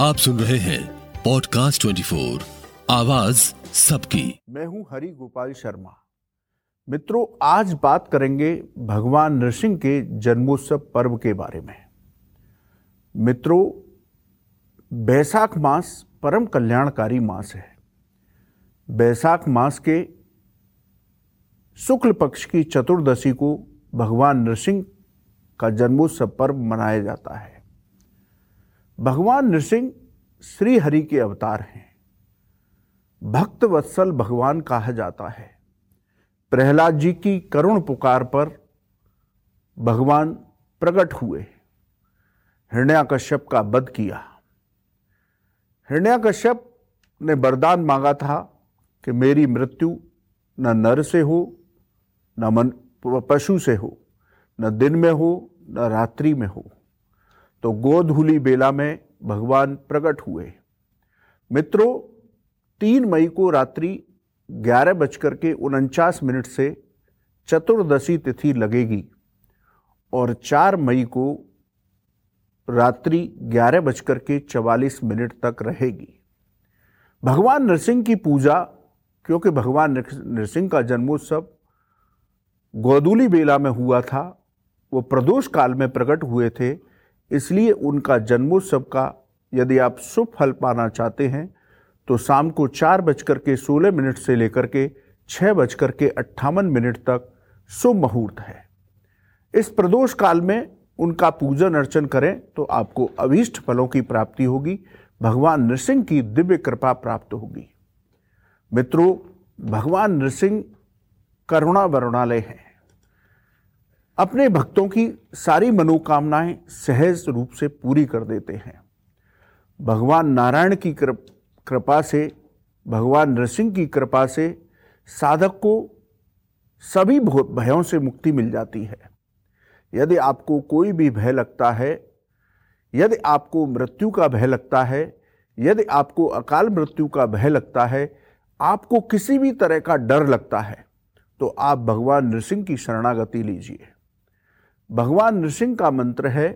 आप सुन रहे हैं पॉडकास्ट 24 आवाज़ सबकी। मैं हूँ हरि गोपाल शर्मा। मित्रों, आज बात करेंगे भगवान नृसिंह के जन्मोत्सव पर्व के बारे में। मित्रों, बैसाख मास परम कल्याणकारी मास है। बैसाख मास के शुक्ल पक्ष की चतुर्दशी को भगवान नृसिंह का जन्मोत्सव पर्व मनाया जाता है। भगवान नृसिंह श्री हरि के अवतार हैं। भक्त वत्सल भगवान कहा जाता है। प्रहलाद जी की करुण पुकार पर भगवान प्रकट हुए। हिरण्याकश्यप का वध किया। हिरण्याकश्यप ने वरदान मांगा था कि मेरी मृत्यु न नर से हो, न मन पशु से हो, न दिन में हो, न रात्रि में हो। तो गोधूली बेला में भगवान प्रकट हुए। मित्रों, तीन मई को रात्रि ग्यारह बजकर के उनचास मिनट से चतुर्दशी तिथि लगेगी और चार मई को रात्रि ग्यारह बजकर के चवालीस मिनट तक रहेगी। भगवान नरसिंह की पूजा, क्योंकि भगवान नरसिंह का जन्मोत्सव गोदूली बेला में हुआ था, वो प्रदोष काल में प्रकट हुए थे इसलिए उनका जन्मोत्सव का यदि आप शुभ फल पाना चाहते हैं तो शाम को चार बजकर के सोलह मिनट से लेकर के छः बजकर के अट्ठावन मिनट तक शुभ मुहूर्त है। इस प्रदोष काल में उनका पूजन अर्चन करें तो आपको अभीष्ट फलों की प्राप्ति होगी, भगवान नृसिंह की दिव्य कृपा प्राप्त होगी। मित्रों, भगवान नृसिंह करुणा वरुणालय हैं। अपने भक्तों की सारी मनोकामनाएँ सहज रूप से पूरी कर देते हैं। भगवान नारायण की कृपा से, भगवान नरसिंह की कृपा से साधक को सभी भयों से मुक्ति मिल जाती है। यदि आपको कोई भी भय लगता है, यदि आपको मृत्यु का भय लगता है, यदि आपको अकाल मृत्यु का भय लगता है, आपको किसी भी तरह का डर लगता है तो आप भगवान नृसिंह की शरणागति लीजिए। भगवान नृसिंह का मंत्र है,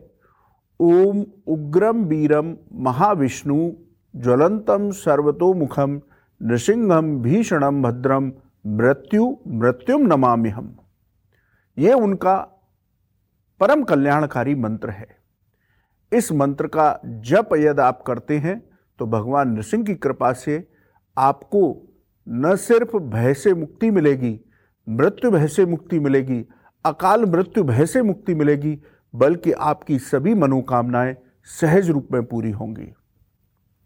ओम उग्रम वीरम महाविष्णु ज्वलंतम सर्वतोमुखम नृसिंहम भीषणम भद्रम मृत्यु मृत्युम नमामि हम। ये उनका परम कल्याणकारी मंत्र है। इस मंत्र का जप यदि आप करते हैं तो भगवान नृसिंह की कृपा से आपको न सिर्फ़ भय से मुक्ति मिलेगी, मृत्यु भय से मुक्ति मिलेगी अकाल मृत्यु भय से मुक्ति मिलेगी, बल्कि आपकी सभी मनोकामनाएँ सहज रूप में पूरी होंगी।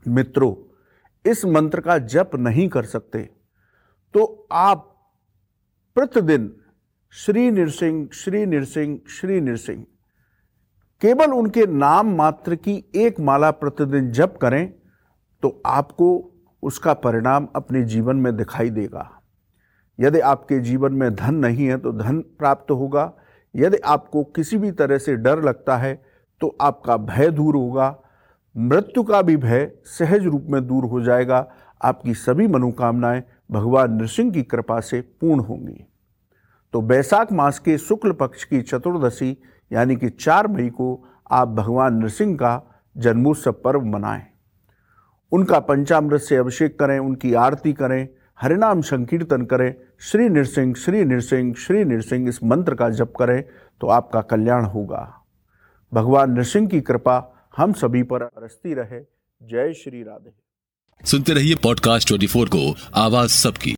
मित्रों, इस मंत्र का जप नहीं कर सकते तो आप प्रतिदिन श्री नृसिंह श्री नृसिंह श्री नृसिंह, केवल उनके नाम मात्र की एक माला प्रतिदिन जप करें तो आपको उसका परिणाम अपने जीवन में दिखाई देगा। यदि आपके जीवन में धन नहीं है तो धन प्राप्त होगा। यदि आपको किसी भी तरह से डर लगता है तो आपका भय दूर होगा। मृत्यु का भी भय सहज रूप में दूर हो जाएगा। आपकी सभी मनोकामनाएँ भगवान नृसिंह की कृपा से पूर्ण होंगी। तो बैसाख मास के शुक्ल पक्ष की चतुर्दशी, यानी कि चार मई को आप भगवान नृसिंह का जन्मोत्सव पर्व मनाएँ। उनका पंचामृत से अभिषेक करें, उनकी आरती करें हरिनाम संकीर्तन करें, श्री नृसिंह श्री नृसिंह श्री नृसिंह इस मंत्र का जप करें तो आपका कल्याण होगा। भगवान नृसिंह की कृपा हम सभी पर बरसती रहे। जय श्री राधे। सुनते रहिए पॉडकास्ट 24 को, आवाज़ सबकी।